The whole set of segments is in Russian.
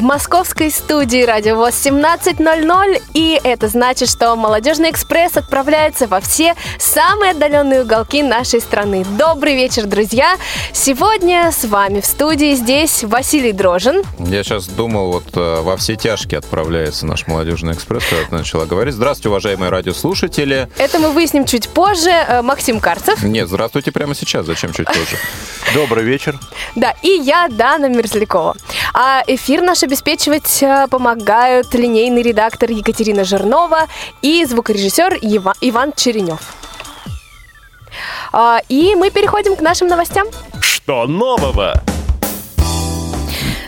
В московской студии Радио ВОЗ 17.00, и это значит, что «Молодежный экспресс» отправляется во все самые отдаленные уголки нашей страны. Добрый вечер, друзья! Сегодня с вами в студии здесь Василий Дрожин. Я сейчас думал, вот э, во все тяжкие отправляется наш «Молодежный экспресс», когда ты начала говорить. Здравствуйте, уважаемые радиослушатели. Это мы выясним чуть позже. Э, Максим Карцев. Нет, здравствуйте прямо сейчас, зачем чуть позже? Добрый вечер. Да, и я, Дана Мерзлякова. А эфир наш обеспечивать э, помогают линейный редактор Екатерина Жирнова и звукорежиссер Ива- Иван Черенев. А, И мы переходим к нашим новостям. Что нового?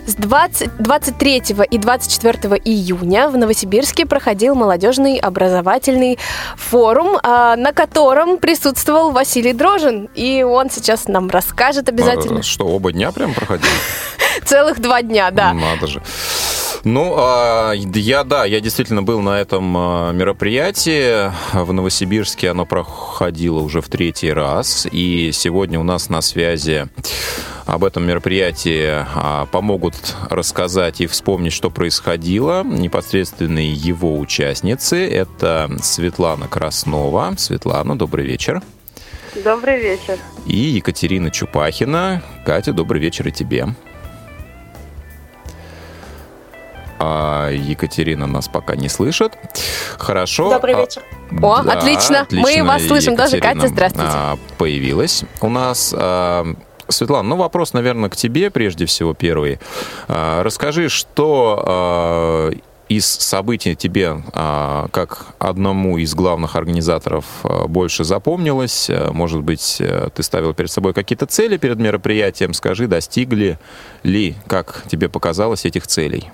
С 20 23 и 24 июня в Новосибирске проходил молодежный образовательный форум, а, на котором присутствовал Василий Дрожин. И он сейчас нам расскажет обязательно. Что, оба дня прям проходили? Целых два дня, да. Надо же. Ну, а, я, да, я действительно был на этом а, мероприятии. В Новосибирске оно проходило уже в третий раз. И сегодня у нас на связи об этом мероприятии а, помогут рассказать и вспомнить, что происходило непосредственные его участницы. Это Светлана Краснова. Светлана, добрый вечер. Добрый вечер. И Екатерина Чупахина. Катя, добрый вечер и тебе. А Екатерина нас пока не слышит. Хорошо. Добрый А, вечер. О, отлично. Мы вас слышим. Даже Екатерина, Катя, здравствуйте. а, Появилась у нас. А, Светлана, ну вопрос, наверное, к тебе прежде всего первый. Расскажи, что из событий тебе, как одному из главных организаторов, больше запомнилось? Может быть, ты ставил перед собой какие-то цели перед мероприятием? Скажи, достигли ли, как тебе показалось, этих целей?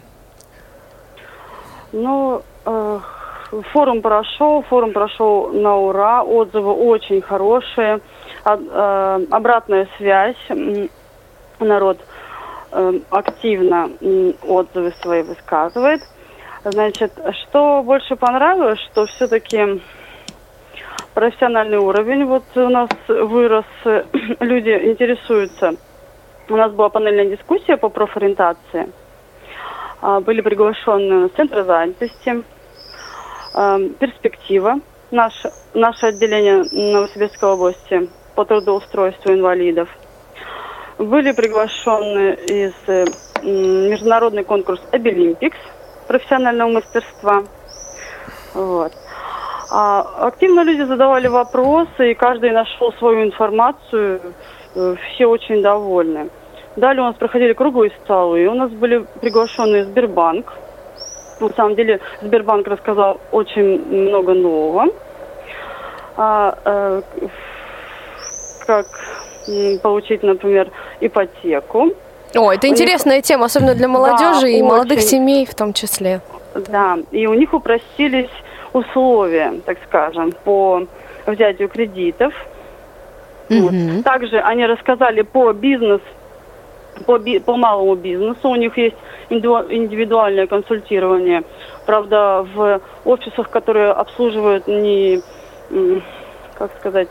Ну, э, форум прошел, форум прошел на ура, отзывы очень хорошие, А- э, обратная связь, народ э, активно отзывы свои высказывает. Значит, что больше понравилось, что все-таки профессиональный уровень вот у нас вырос, люди интересуются. У нас была панельная дискуссия по профориентации. А, Были приглашены Центр занятости, а, перспектива, наше, наше отделение Новосибирской области по трудоустройству инвалидов. Были приглашены из э, международный конкурс Обилимпикс профессионального мастерства. Вот. А, активно люди задавали вопросы, и каждый нашел свою информацию. Э, Все очень довольны. Далее у нас проходили круглые столы. У нас были приглашены Сбербанк. На самом деле Сбербанк рассказал очень много нового. А, э, как получить, например, ипотеку. О, это У них- интересная тема, особенно для молодежи и очень. молодых семей в том числе. Да, и у них упростились условия, так скажем, по взятию кредитов. Вот. Мгм. Также они рассказали по бизнес, по, би- по малому бизнесу. У них есть индивидуальное консультирование. Правда, в офисах, которые обслуживают не, как сказать,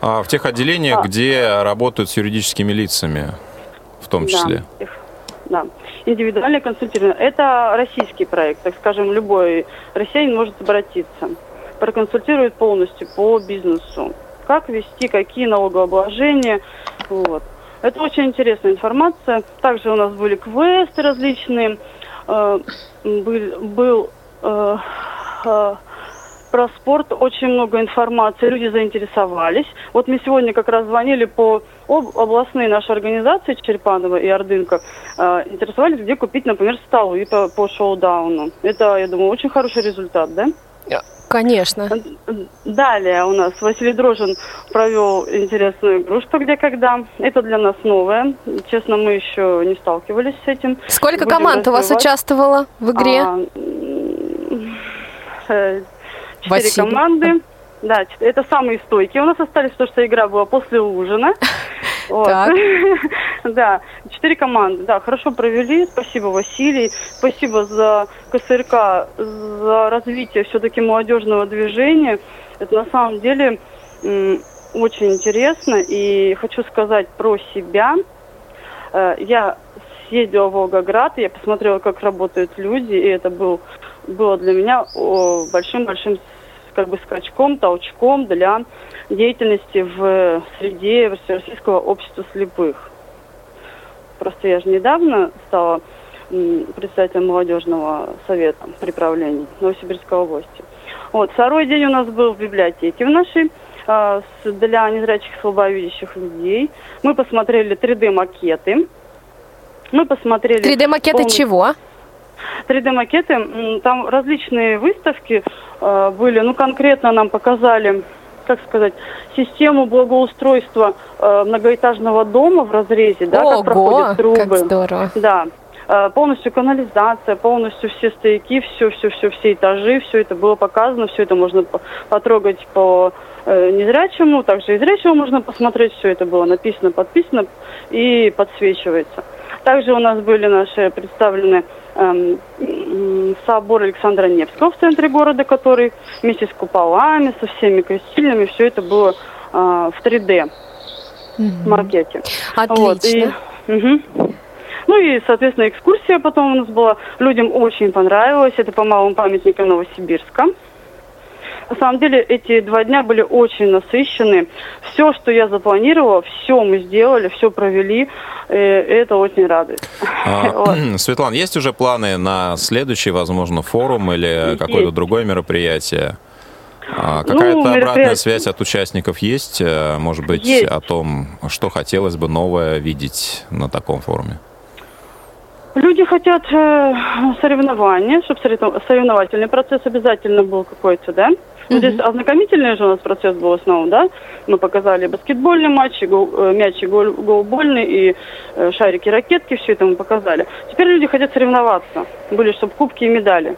А в тех отделениях, А. где работают с юридическими лицами, в том числе. Да, да. Индивидуальное консультирование. Это российский проект, так скажем, любой россиянин может обратиться. Проконсультирует полностью по бизнесу. Как вести, какие налогообложения. Вот. Это очень интересная информация. Также у нас были квесты различные. Э, был был, э, э, про спорт очень много информации, люди заинтересовались. Вот мы сегодня как раз звонили по об- областные наши организации Черепанова и Ордынка, э, интересовались, где купить, например, столы по, по шоу-дауну. Это, я думаю, очень хороший результат, да? Конечно. Далее у нас Василий Дрожин провел интересную игру «Что, где, когда». Это для нас новое. Честно, мы еще не сталкивались с этим. Сколько Будем команд у вас развивать. участвовало в игре? А, э, Четыре Василий. команды. Да, это самые стойкие. У нас остались, потому что игра была после ужина. Вот. Так. Да, четыре команды, да, хорошо провели. Спасибо, Василий. Спасибо за КСРК, за развитие все-таки молодежного движения. Это на самом деле очень интересно. И хочу сказать про себя. Э, Я съездила в Волгоград, и я посмотрела, как работают люди, и это был, было для меня большим-большим как бы скачком, толчком для деятельности в среде Всероссийского общества слепых. Просто я же недавно стала председателем молодежного совета при правлении Новосибирской области. Вот, второй день у нас был в библиотеке в нашей а, для незрячих слабовидящих людей. Мы посмотрели 3D-макеты. Мы посмотрели... 3D-макеты полностью- чего? 3D-макеты, м, там различные выставки э, были, ну конкретно нам показали, как сказать, систему благоустройства э, многоэтажного дома в разрезе, да, как Ого, проходят трубы. как здорово. Да, Э, полностью канализация, полностью все стояки, все, все, все, все этажи, все это было показано, все это можно по- потрогать по э, незрячему, также и зрячему можно посмотреть, все это было написано, подписано и подсвечивается. Также у нас были наши представлены м, собор Александра Невского в центре города, который вместе с куполами, со всеми крестильными, все это было э, в 3D маркете. Вот, Отлично. и, мгм. Ну и, соответственно, экскурсия потом у нас была. Людям очень понравилось. Это по малым памятникам Новосибирска. На самом деле эти два дня были очень насыщены. Все, что я запланировала, все мы сделали, все провели. И это очень радует. А, Вот. Светлана, есть уже планы на следующий, возможно, форум или какое-то другое мероприятие? А, Какая-то Ну, обратная связь от участников есть? Э, Может быть, Есть. о том, что хотелось бы новое видеть на таком форуме? Люди хотят э, соревнования, чтобы соревновательный процесс обязательно был какой-то, да? Ну, Здесь ознакомительный же у нас процесс был в основном, да? Мы показали баскетбольный матч, и гол- э, мяч, и гол- голбольный, и э, шарики, ракетки, все это мы показали. Теперь люди хотят соревноваться, были, чтобы кубки и медали.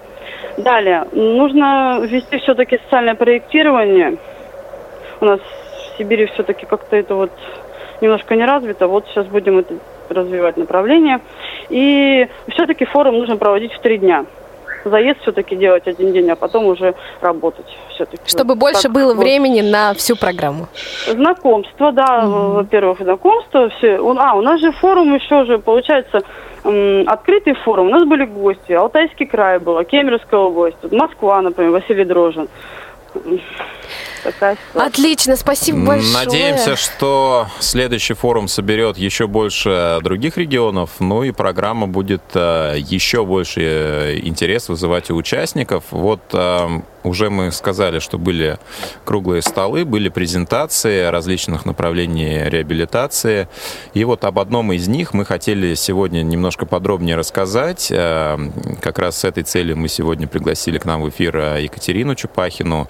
Далее, нужно ввести все-таки социальное проектирование. У нас в Сибири все-таки как-то это вот немножко не развито. Вот сейчас будем это развивать направление. И все-таки форум нужно проводить в три дня. Заезд все-таки делать один день, а потом уже работать все-таки. Чтобы больше было времени на всю программу. Знакомство, да, во-первых, знакомство. Все. А, у нас же форум еще же, получается, открытый форум. У нас были гости. Алтайский край был, Кемеровская область, Москва, например, Василий Дрожин. Такая ситуация. Отлично, спасибо большое. Надеемся, что следующий форум соберет еще больше других регионов, ну и программа будет э, еще больше э, интерес вызывать у участников. Вот э, уже мы сказали, что были круглые столы, были презентации различных направлений реабилитации. И вот об одном из них мы хотели сегодня немножко подробнее рассказать. Э, Как раз с этой целью мы сегодня пригласили к нам в эфир э, Екатерину Чупахину,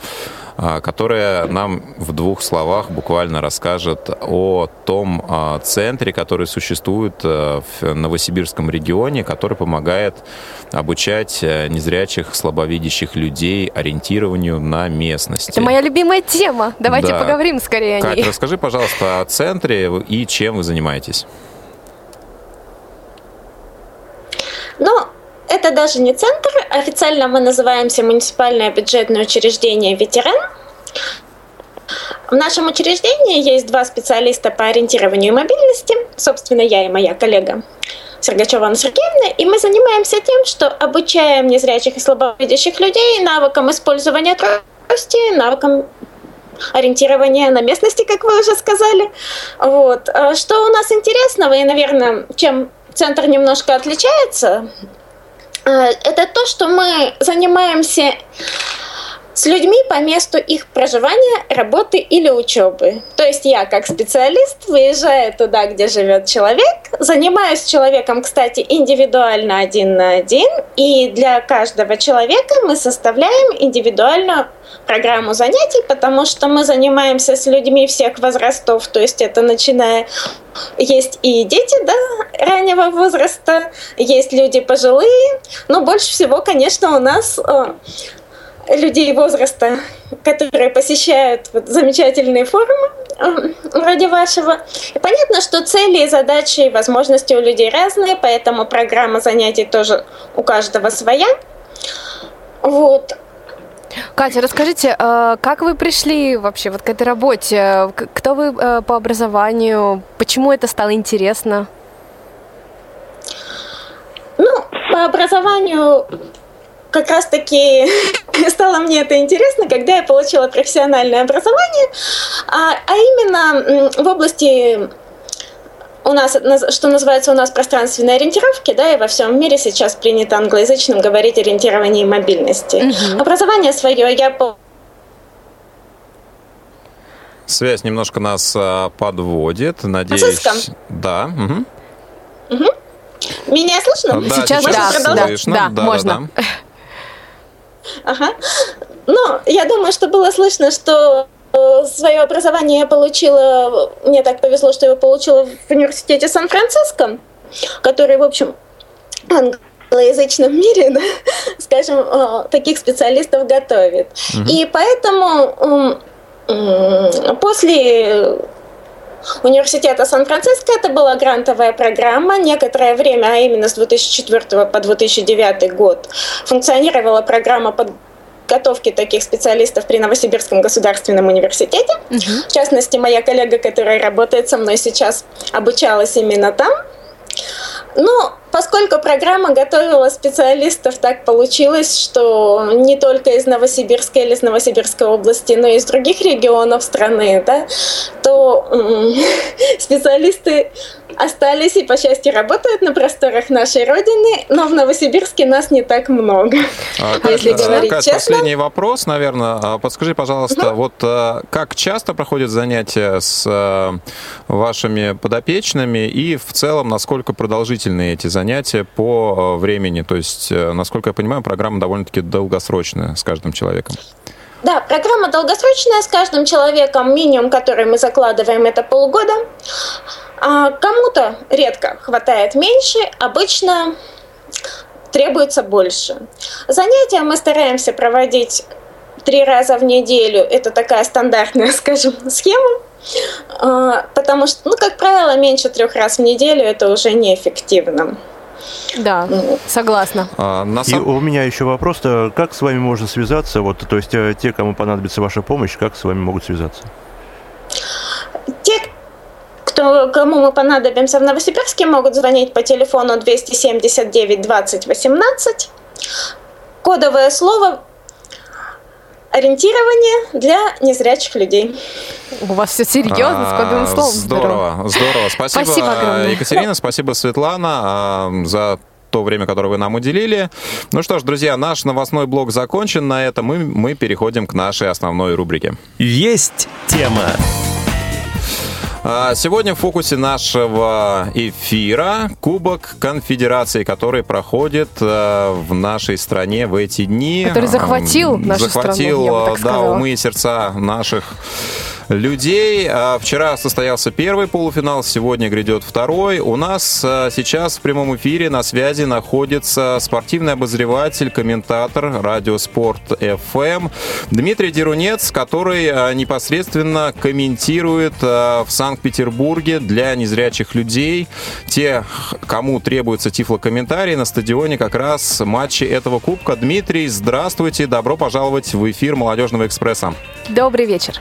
а, которая нам в двух словах буквально расскажет о том центре, который существует э, в Новосибирском регионе, который помогает обучать э, незрячих, слабовидящих людей ориентированию на местности. Это моя любимая тема. Давайте Да. поговорим скорее о Катя, ней. расскажи, пожалуйста, о центре и чем вы занимаетесь. Но это даже не центр. Официально мы называемся муниципальное бюджетное учреждение «Ветеран». В нашем учреждении есть два специалиста по ориентированию и мобильности. Собственно, я и моя коллега Сергачева Анна Сергеевна. И мы занимаемся тем, что обучаем незрячих и слабовидящих людей навыкам использования трости, навыкам ориентирования на местности, как вы уже сказали. Вот. А Что у нас интересного и, наверное, чем центр немножко отличается, э, это то, что мы занимаемся с людьми по месту их проживания, работы или учебы. То есть я как специалист выезжаю туда, где живет человек, занимаюсь человеком, кстати, индивидуально один на один, и для каждого человека мы составляем индивидуальную программу занятий, потому что мы занимаемся с людьми всех возрастов, то есть это начиная есть и дети да, раннего возраста, есть люди пожилые, но больше всего, конечно, у нас э, людей возраста, которые посещают вот замечательные форумы э, вроде вашего. И понятно, что цели, задачи и возможности у людей разные, поэтому программа занятий тоже у каждого своя. Вот. Катя, расскажите, э, как вы пришли вообще вот к этой работе? Кто вы э, по образованию? Почему это стало интересно? Ну, по образованию как раз-таки стало мне это интересно, когда я получила профессиональное образование, а, а именно в области у нас, что называется, у нас пространственной ориентировки, да, и во всем мире сейчас принято англоязычным говорить ориентирование и мобильности. Угу. Образование свое я по Связь немножко нас а, подводит, надеюсь. Франциском? Да. Угу. Угу. Меня слышно? Да, сейчас, сейчас да, слышно. Да, да, можно. Да, да. Ага. Ну, я думаю, что было слышно, что э, свое образование я получила, мне так повезло, что я его получила в университете Сан-Франциско, который, в общем, англоязычном мире, да, скажем, э, таких специалистов готовит. Угу. И поэтому после университета Сан-Франциско это была грантовая программа. Некоторое время, а именно с 2004 по 2009 год, функционировала программа подготовки таких специалистов при Новосибирском государственном университете. Угу. В частности, моя коллега, которая работает со мной сейчас, обучалась именно там. Ну, поскольку программа готовила специалистов, так получилось, что не только из Новосибирска или из Новосибирской области, но и из других регионов страны, да, то специалисты остались и, по счастью, работают на просторах нашей Родины, но в Новосибирске нас не так много. А, если Кать, говорить Кать, честно. Последний вопрос, наверное. А, подскажи, пожалуйста, угу. вот а, как часто проходят занятия с а, вашими подопечными и в целом, насколько продолжительны эти занятия по времени? То есть, насколько я понимаю, программа довольно-таки долгосрочная с каждым человеком. Да, программа долгосрочная с каждым человеком. Минимум, который мы закладываем, это полгода. А кому-то редко хватает меньше, обычно требуется больше. Занятия мы стараемся проводить три раза в неделю. Это такая стандартная, скажем, схема. А, потому что, ну, как правило, меньше трех раз в неделю это уже неэффективно. Да, согласна. А, на сам... И у меня еще вопрос, как с вами можно связаться? Вот, то есть э, те, кому понадобится ваша помощь, как с вами могут связаться? Те, кто, кому мы понадобимся в Новосибирске, могут звонить по телефону 279 20 18. Кодовое слово ориентирование для незрячих людей. У вас все серьезно, с кодовым словом. Здорово, здорово. Спасибо, спасибо огромное. Екатерина, спасибо, Светлана, а, за то время, которое вы нам уделили. Ну что ж, друзья, наш новостной блок закончен. На этом мы, мы переходим к нашей основной рубрике. Есть тема. А, сегодня в фокусе нашего эфира Кубок Конфедерации, который проходит э, в нашей стране в эти дни. Который захватил нашу захватил, страну, я бы так э, да, умы и сердца наших людей. А, вчера состоялся первый полуфинал, сегодня грядет второй. У нас а, сейчас в прямом эфире на связи находится спортивный обозреватель, комментатор Радиоспорт FM Дмитрий Дерунец, который а, непосредственно комментирует в Санкт-Петербурге для незрячих людей. Те, кому требуется тифлокомментарий на стадионе как раз матчи этого кубка. Дмитрий, здравствуйте, добро пожаловать в эфир Молодежного экспресса. Добрый вечер.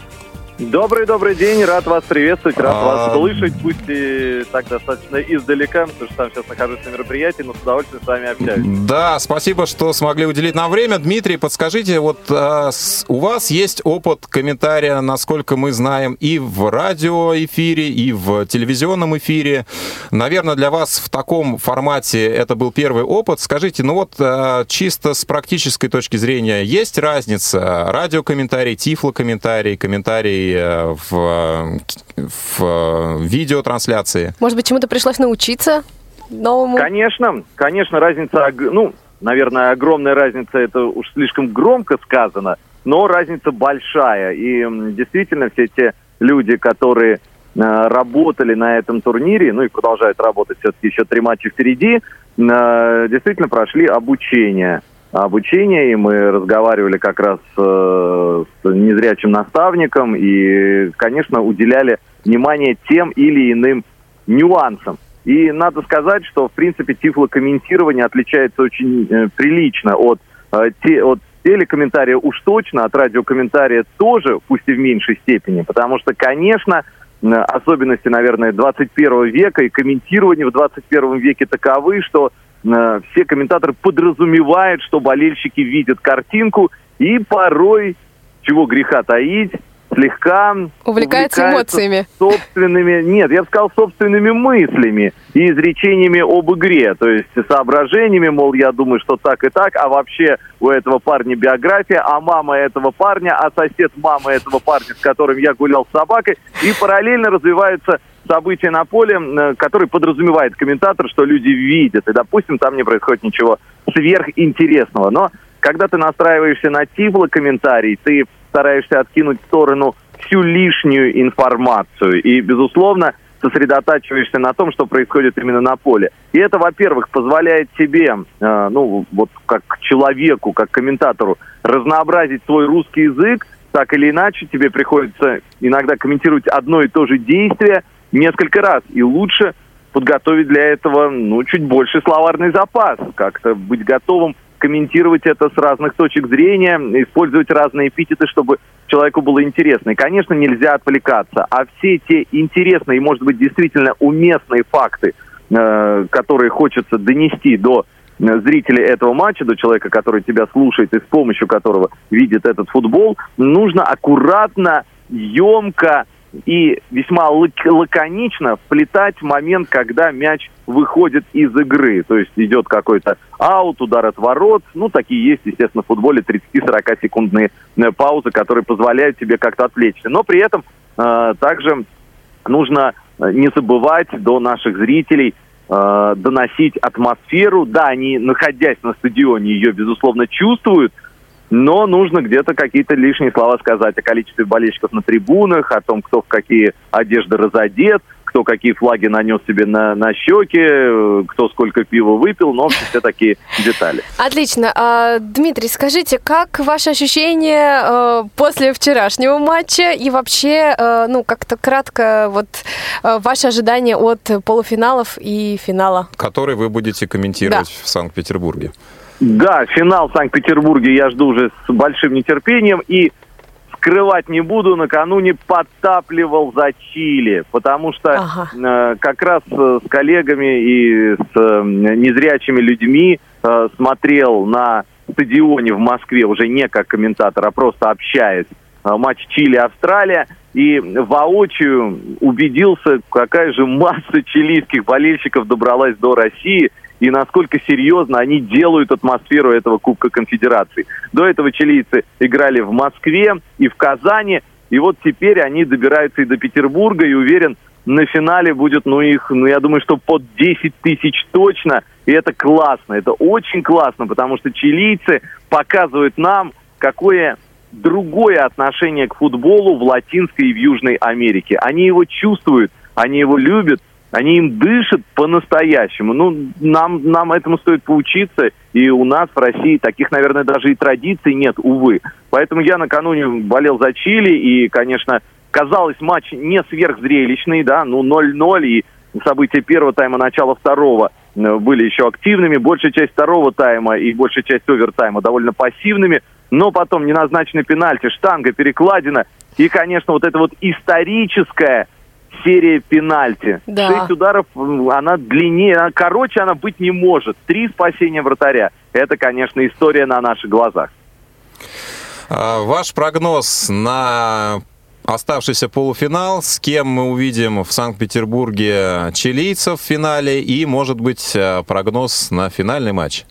Добрый-добрый день, рад вас приветствовать, рад а... вас слышать, пусть и так достаточно издалека, потому что там сейчас нахожусь на мероприятии, но с удовольствием с вами общаюсь. Да, спасибо, что смогли уделить нам время. Дмитрий, подскажите, вот а, с, у вас есть опыт комментария, насколько мы знаем, и в радиоэфире, и в телевизионном эфире. Наверное, для вас в таком формате это был первый опыт. Скажите, ну вот а, чисто с практической точки зрения, есть разница радиокомментарий, тифлокомментарий, комментарий Э, в, в видеотрансляции. Может быть, чему-то пришлось научиться новому? Конечно, конечно, разница, ну, наверное, огромная разница, это уж слишком громко сказано, но разница большая. И действительно, все те люди, которые э, работали на этом турнире, ну и продолжают работать, все-таки еще три матча впереди, э, действительно прошли обучение. Обучения, и мы разговаривали как раз э, с незрячим наставником и, конечно, уделяли внимание тем или иным нюансам. И надо сказать, что, в принципе, тифлокомментирование отличается очень э, прилично от, э, те, от телекомментария уж точно, от радиокомментария тоже, пусть и в меньшей степени, потому что, конечно, особенности, наверное, 21 века и комментирование в 21 веке таковы, что э, все комментаторы подразумевают, что болельщики видят картинку и порой, чего греха таить, слегка Увлекается эмоциями. собственными, нет, я бы сказал, собственными мыслями и изречениями об игре, то есть соображениями, мол, я думаю, что так и так, а вообще у этого парня биография, а мама этого парня, а сосед мамы этого парня, с которым я гулял с собакой, и параллельно развиваются события на поле, э, которые подразумевает комментатор, что люди видят, и, допустим, там не происходит ничего сверхинтересного, но когда ты настраиваешься на тифло комментарий, ты стараешься откинуть в сторону всю лишнюю информацию. И, безусловно, сосредотачиваешься на том, что происходит именно на поле. И это, во-первых, позволяет тебе, э, ну, вот как человеку, как комментатору, разнообразить свой русский язык, так или иначе тебе приходится иногда комментировать одно и то же действие несколько раз. И лучше подготовить для этого, ну, чуть больше словарный запас, как-то быть готовым комментировать это с разных точек зрения, использовать разные эпитеты, чтобы человеку было интересно. И, конечно, нельзя отвлекаться. А все те интересные и, может быть, действительно уместные факты, э, которые хочется донести до зрителей этого матча, до человека, который тебя слушает и с помощью которого видит этот футбол, нужно аккуратно, емко и весьма лаконично вплетать момент, когда мяч выходит из игры. То есть идет какой-то аут, удар от ворот. Ну, такие есть, естественно, в футболе 30-40 секундные э, паузы, которые позволяют тебе как-то отвлечься. Но при этом э, также нужно э, не забывать до наших зрителей э, доносить атмосферу. Да, они, находясь на стадионе, ее, безусловно, чувствуют, но нужно где-то какие-то лишние слова сказать о количестве болельщиков на трибунах, о том, кто в какие одежды разодет, кто какие флаги нанес себе на, на щеки, кто сколько пива выпил, но все такие детали. Отлично. А, Дмитрий, скажите, как ваши ощущения э, после вчерашнего матча и вообще, э, ну, как-то кратко, вот, э, ваши ожидания от полуфиналов и финала? Который вы будете комментировать да. в Санкт-Петербурге. Да, финал в Санкт-Петербурге я жду уже с большим нетерпением. И скрывать не буду, накануне подтапливал за Чили, потому что ага. э, как раз э, с коллегами и с э, незрячими людьми э, смотрел на стадионе в Москве уже не как комментатор, а просто общаясь э, матч Чили-Австралия и воочию убедился, какая же масса чилийских болельщиков добралась до России – и насколько серьезно они делают атмосферу этого Кубка Конфедерации. До этого чилийцы играли в Москве и в Казани, и вот теперь они добираются и до Петербурга, и уверен, на финале будет, ну, их, ну, я думаю, что под 10 тысяч точно, и это классно, это очень классно, потому что чилийцы показывают нам, какое другое отношение к футболу в Латинской и в Южной Америке. Они его чувствуют, они его любят, они им дышат по-настоящему. Ну, нам, нам этому стоит поучиться, и у нас в России таких, наверное, даже и традиций нет, увы. Поэтому я накануне болел за Чили, и, конечно, казалось, матч не сверхзрелищный, да, ну 0-0, и события первого тайма, начала второго э, были еще активными, большая часть второго тайма и большая часть овертайма довольно пассивными, но потом неназначенный пенальти, штанга, перекладина, и, конечно, вот это вот историческое серия пенальти. Да. Шесть ударов, она длиннее, она, короче она быть не может. Три спасения вратаря. Это, конечно, история на наших глазах. А, ваш прогноз на оставшийся полуфинал, с кем мы увидим в Санкт-Петербурге чилийцев в финале и, может быть, э, прогноз на финальный матч?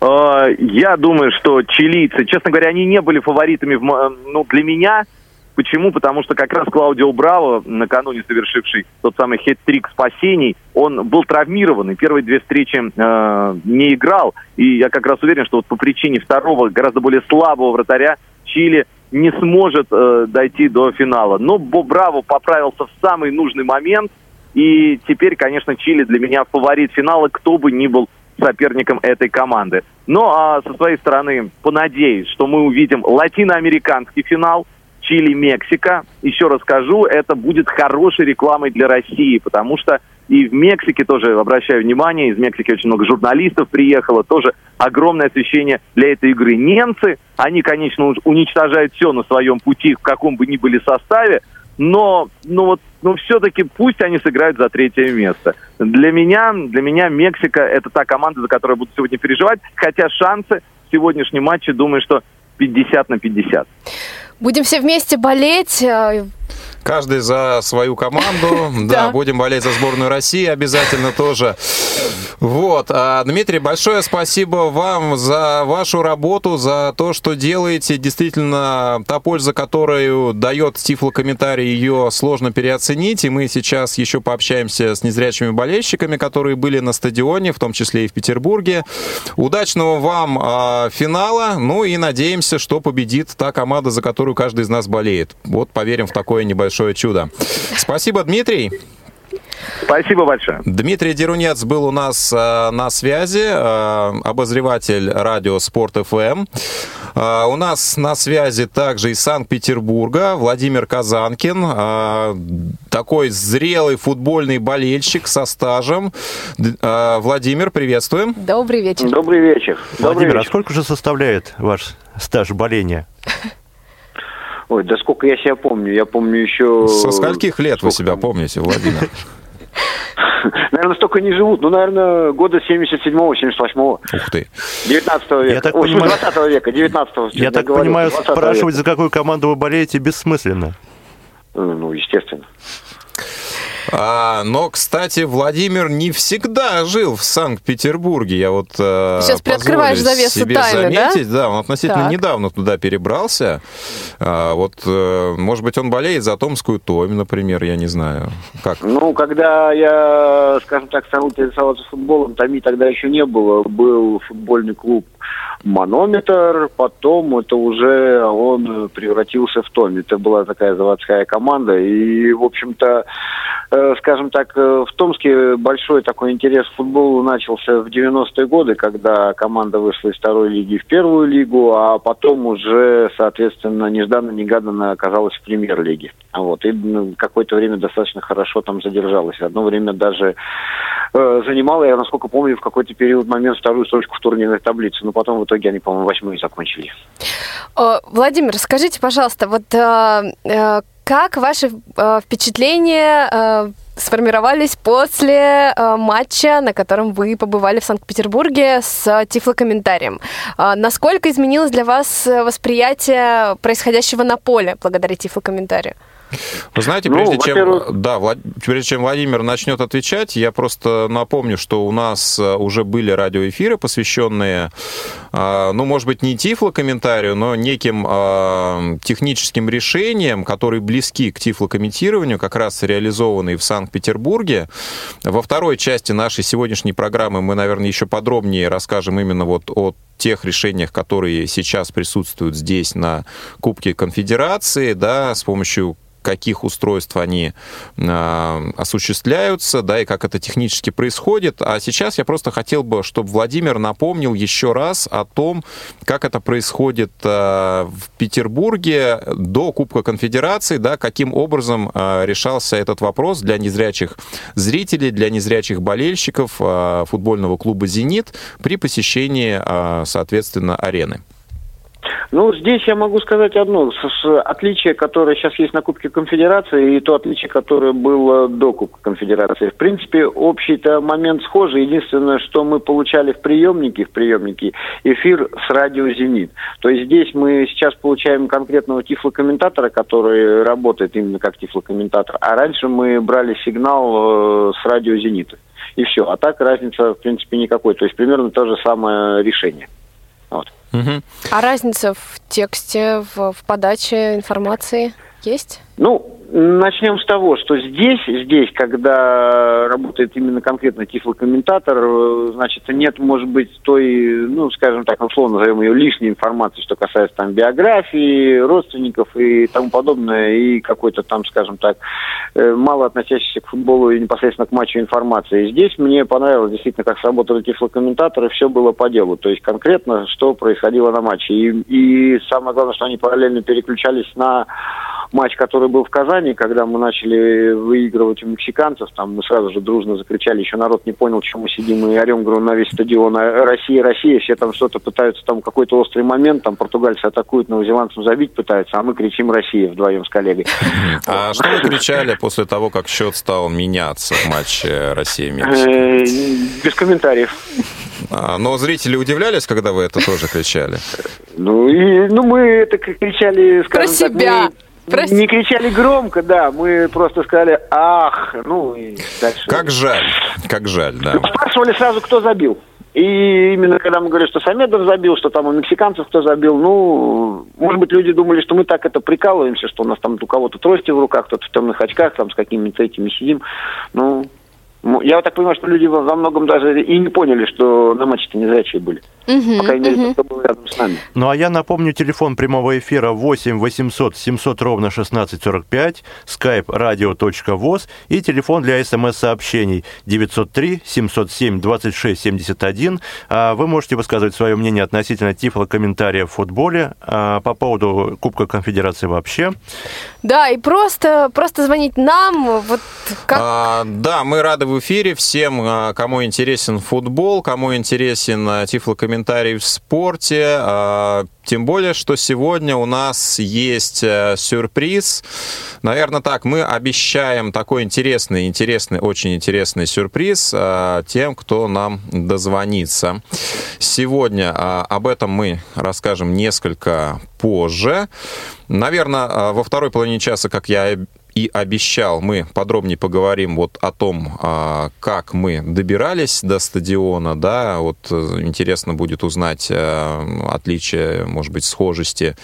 А, я думаю, что чилийцы, честно говоря, они не были фаворитами в, ну, для меня – Почему? Потому что как раз Клаудио Браво, накануне совершивший тот самый хет-трик спасений, он был травмирован, и первые две встречи э, не играл. И я как раз уверен, что вот по причине второго, гораздо более слабого вратаря, Чили не сможет э, дойти до финала. Но Бо Браво поправился в самый нужный момент, и теперь, конечно, Чили для меня фаворит финала, кто бы ни был соперником этой команды. Ну а со своей стороны понадеюсь, что мы увидим латиноамериканский финал – Чили-Мексика. Еще раз скажу, это будет хорошей рекламой для России, потому что и в Мексике тоже, обращаю внимание, из Мексики очень много журналистов приехало, тоже огромное освещение для этой игры. Немцы, они, конечно, уничтожают все на своем пути, в каком бы ни были составе, но, ну вот, ну все-таки пусть они сыграют за третье место. Для меня, для меня Мексика это та команда, за которую я буду сегодня переживать, хотя шансы в сегодняшнем матче, думаю, что 50 на 50. Будем все вместе болеть. Каждый за свою команду. Да, будем болеть за сборную России обязательно тоже. Вот. А, Дмитрий, большое спасибо вам за вашу работу, за то, что делаете. Действительно, та польза, которую дает тифлокомментарий, ее сложно переоценить. И мы сейчас еще пообщаемся с незрячими болельщиками, которые были на стадионе, в том числе и в Петербурге. Удачного вам а, финала. Ну и надеемся, что победит та команда, за которую каждый из нас болеет. Вот поверим в такое небольшое большое чудо. Спасибо, Дмитрий. Спасибо большое. Дмитрий Дерунец был у нас э, на связи, э, обозреватель радио Спорт ФМ. Э, у нас на связи также из Санкт-Петербурга Владимир Казанкин, э, такой зрелый футбольный болельщик со стажем. Э, Владимир, приветствуем. Добрый вечер. Добрый вечер. Владимир, Добрый а вечер. а сколько же составляет ваш стаж боления? Ой, да сколько я себя помню? Я помню еще... Со скольких лет сколько вы себя помните, Владимир? Наверное, столько не живут. Ну, наверное, года 77-го, 78-го. Ух ты. 19 века. Я так Ой, понимаю... 20 века, 19 Я так говорю, понимаю, спрашивать, века. за какую команду вы болеете, бессмысленно. Ну, естественно. А, но, кстати, Владимир не всегда жил в Санкт-Петербурге. Я вот э, Сейчас приоткрываешь завесу себе тайны, заметить, да? да, он относительно так. недавно туда перебрался. А, вот, э, может быть, он болеет за Томскую Томи, например, я не знаю. Как? Ну, когда я, скажем так, стал интересоваться футболом, Томи тогда еще не было. Был футбольный клуб манометр, потом это уже он превратился в Томи. Это была такая заводская команда, и, в общем-то, э, скажем так, э, в Томске большой такой интерес к футболу начался в 90-е годы, когда команда вышла из второй лиги в первую лигу, а потом уже, соответственно, нежданно-негаданно оказалась в премьер-лиге. Вот, и какое-то время достаточно хорошо там задержалась. Одно время даже э, занимала, я насколько помню, в какой-то период момент вторую строчку в турнирной таблице, но потом в итоге они, по-моему, восьмые закончили. Владимир, скажите, пожалуйста, вот э, э, как ваши э, впечатления сформировались после матча, на котором вы побывали в Санкт-Петербурге с тифлокомментарием. насколько изменилось для вас восприятие происходящего на поле благодаря тифлокомментарию? Вы знаете, прежде, ну, чем, да, Влад... прежде чем Владимир начнет отвечать, я просто напомню, что у нас э, уже были радиоэфиры, посвященные, э, ну, может быть, не тифлокомментарию, но неким э, техническим решениям, которые близки к тифлокомментированию, как раз реализованные в Санкт-Петербурге. Во второй части нашей сегодняшней программы мы, наверное, еще подробнее расскажем именно вот о тех решениях, которые сейчас присутствуют здесь на Кубке Конфедерации, да, с помощью каких устройств они э, осуществляются, да, и как это технически происходит. А сейчас я просто хотел бы, чтобы Владимир напомнил еще раз о том, как это происходит э, в Петербурге до Кубка Конфедерации, да, каким образом э, решался этот вопрос для незрячих зрителей, для незрячих болельщиков э, футбольного клуба «Зенит» при посещении, э, соответственно, арены. Ну, здесь я могу сказать одно. С, с, отличие, которое сейчас есть на Кубке Конфедерации, и то отличие, которое было до Кубка Конфедерации. В принципе, общий-то момент схожий. Единственное, что мы получали в приемнике, в приемнике эфир с радио «Зенит». То есть здесь мы сейчас получаем конкретного тифлокомментатора, который работает именно как тифлокомментатор. А раньше мы брали сигнал э, с радио «Зенита». И все. А так разница, в принципе, никакой. То есть примерно то же самое решение. Угу. А разница в тексте, в, в подаче информации есть? Ну, начнем с того, что здесь, здесь, когда работает именно конкретно тифлокомментатор, э, значит, нет, может быть, той, ну, скажем так, условно назовем ее лишней информации, что касается там биографии, родственников и тому подобное, и какой-то там, скажем так, э, мало относящейся к футболу и непосредственно к матчу информации. Здесь мне понравилось действительно, как сработали тифлокомментаторы, все было по делу, то есть конкретно, что происходило на матче. И, и самое главное, что они параллельно переключались на матч, который был в Казани, когда мы начали выигрывать у мексиканцев, там мы сразу же дружно закричали, еще народ не понял, чем мы сидим и орем, говорю, на весь стадион «А, Россия, Россия, все там что-то пытаются, там какой-то острый момент, там португальцы атакуют, новозеландцам забить пытаются, а мы кричим «Россия» вдвоем с коллегой. А что вы кричали после того, как счет стал меняться в матче Россия-Мексика? Э, без комментариев. А, но зрители удивлялись, когда вы это тоже кричали? Ну, и, ну мы это кричали, скажем Про себя. так, Прости. Не кричали громко, да, мы просто сказали «ах», ну и дальше. Как жаль, как жаль, да. Спрашивали сразу, кто забил. И именно когда мы говорили, что Самедов забил, что там у мексиканцев кто забил, ну, может быть, люди думали, что мы так это прикалываемся, что у нас там у кого-то трости в руках, кто-то в темных очках, там с какими-то этими сидим. Ну, я так понимаю, что люди во многом даже и не поняли, что на матче-то незрячие были. Угу, По крайней мере, кто был рядом с нами. Ну, а я напомню, телефон прямого эфира 8 800 700 ровно 1645, skype radio.voz и телефон для смс-сообщений 903 707 26 71. Вы можете высказывать свое мнение относительно тифлокомментария в футболе, а, по поводу Кубка Конфедерации вообще. Да, и просто, просто звонить нам. Вот как... а, да, мы рады в эфире всем, а, кому интересен футбол, кому интересен а, тифлокомментарий в спорте. А, тем более, что сегодня у нас есть сюрприз. Наверное, так, мы обещаем такой интересный, интересный, очень интересный сюрприз тем, кто нам дозвонится. Сегодня об этом мы расскажем несколько позже. Наверное, во второй половине часа, как я и обещал, мы подробнее поговорим вот о том, а, как мы добирались до стадиона, да, вот э, интересно будет узнать э, отличие, может быть, схожести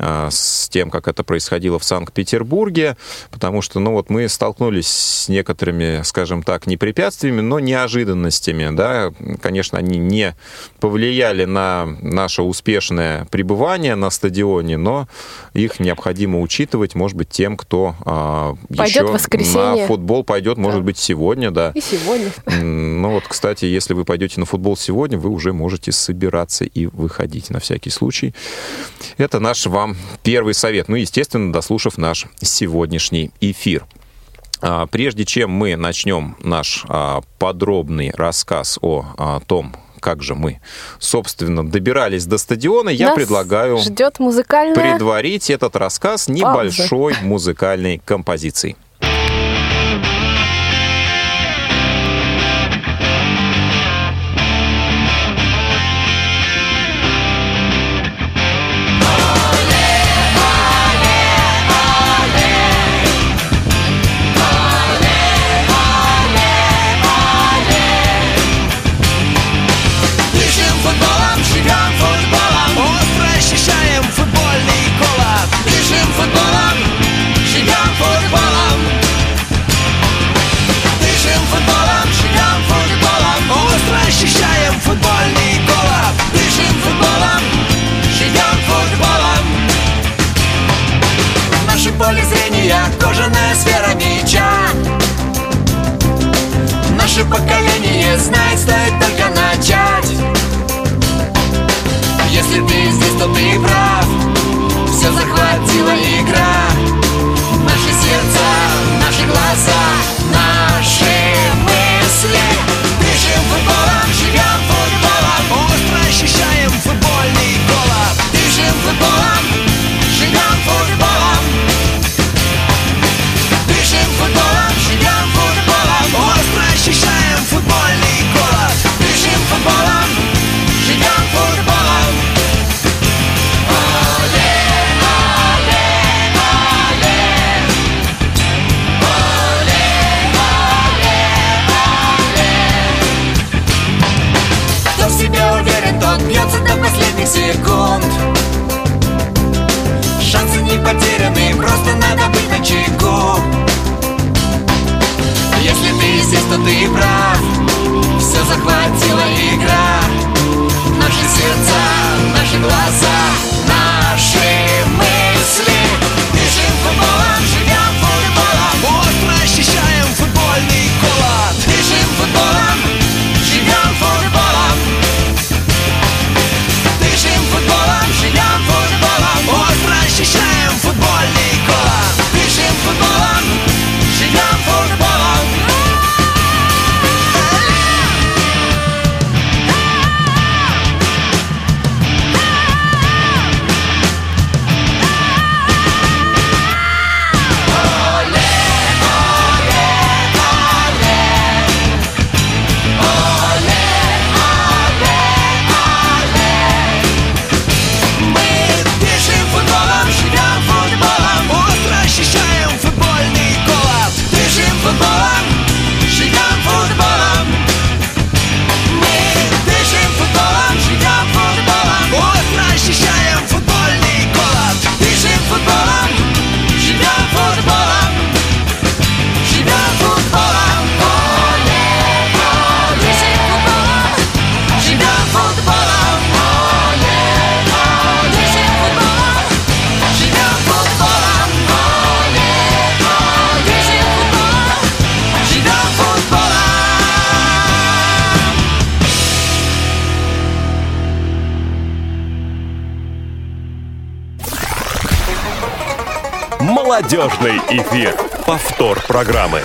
а, с тем, как это происходило в Санкт-Петербурге, потому что, ну, вот мы столкнулись с некоторыми, скажем так, не препятствиями, но неожиданностями, да, конечно, они не повлияли на наше успешное пребывание на стадионе, но их необходимо учитывать, может быть, тем, кто а, пойдет еще на футбол пойдет, да. может быть, сегодня, да. И сегодня. Ну вот, кстати, если вы пойдете на футбол сегодня, вы уже можете собираться и выходить на всякий случай. Это наш вам первый совет. Ну, естественно, дослушав наш сегодняшний эфир. А, прежде чем мы начнем наш а, подробный рассказ о том, как же мы, собственно, добирались до стадиона, я предлагаю ждет музыкальная... предварить этот рассказ небольшой Пауза. музыкальной композицией. Молодежный эфир. Повтор программы.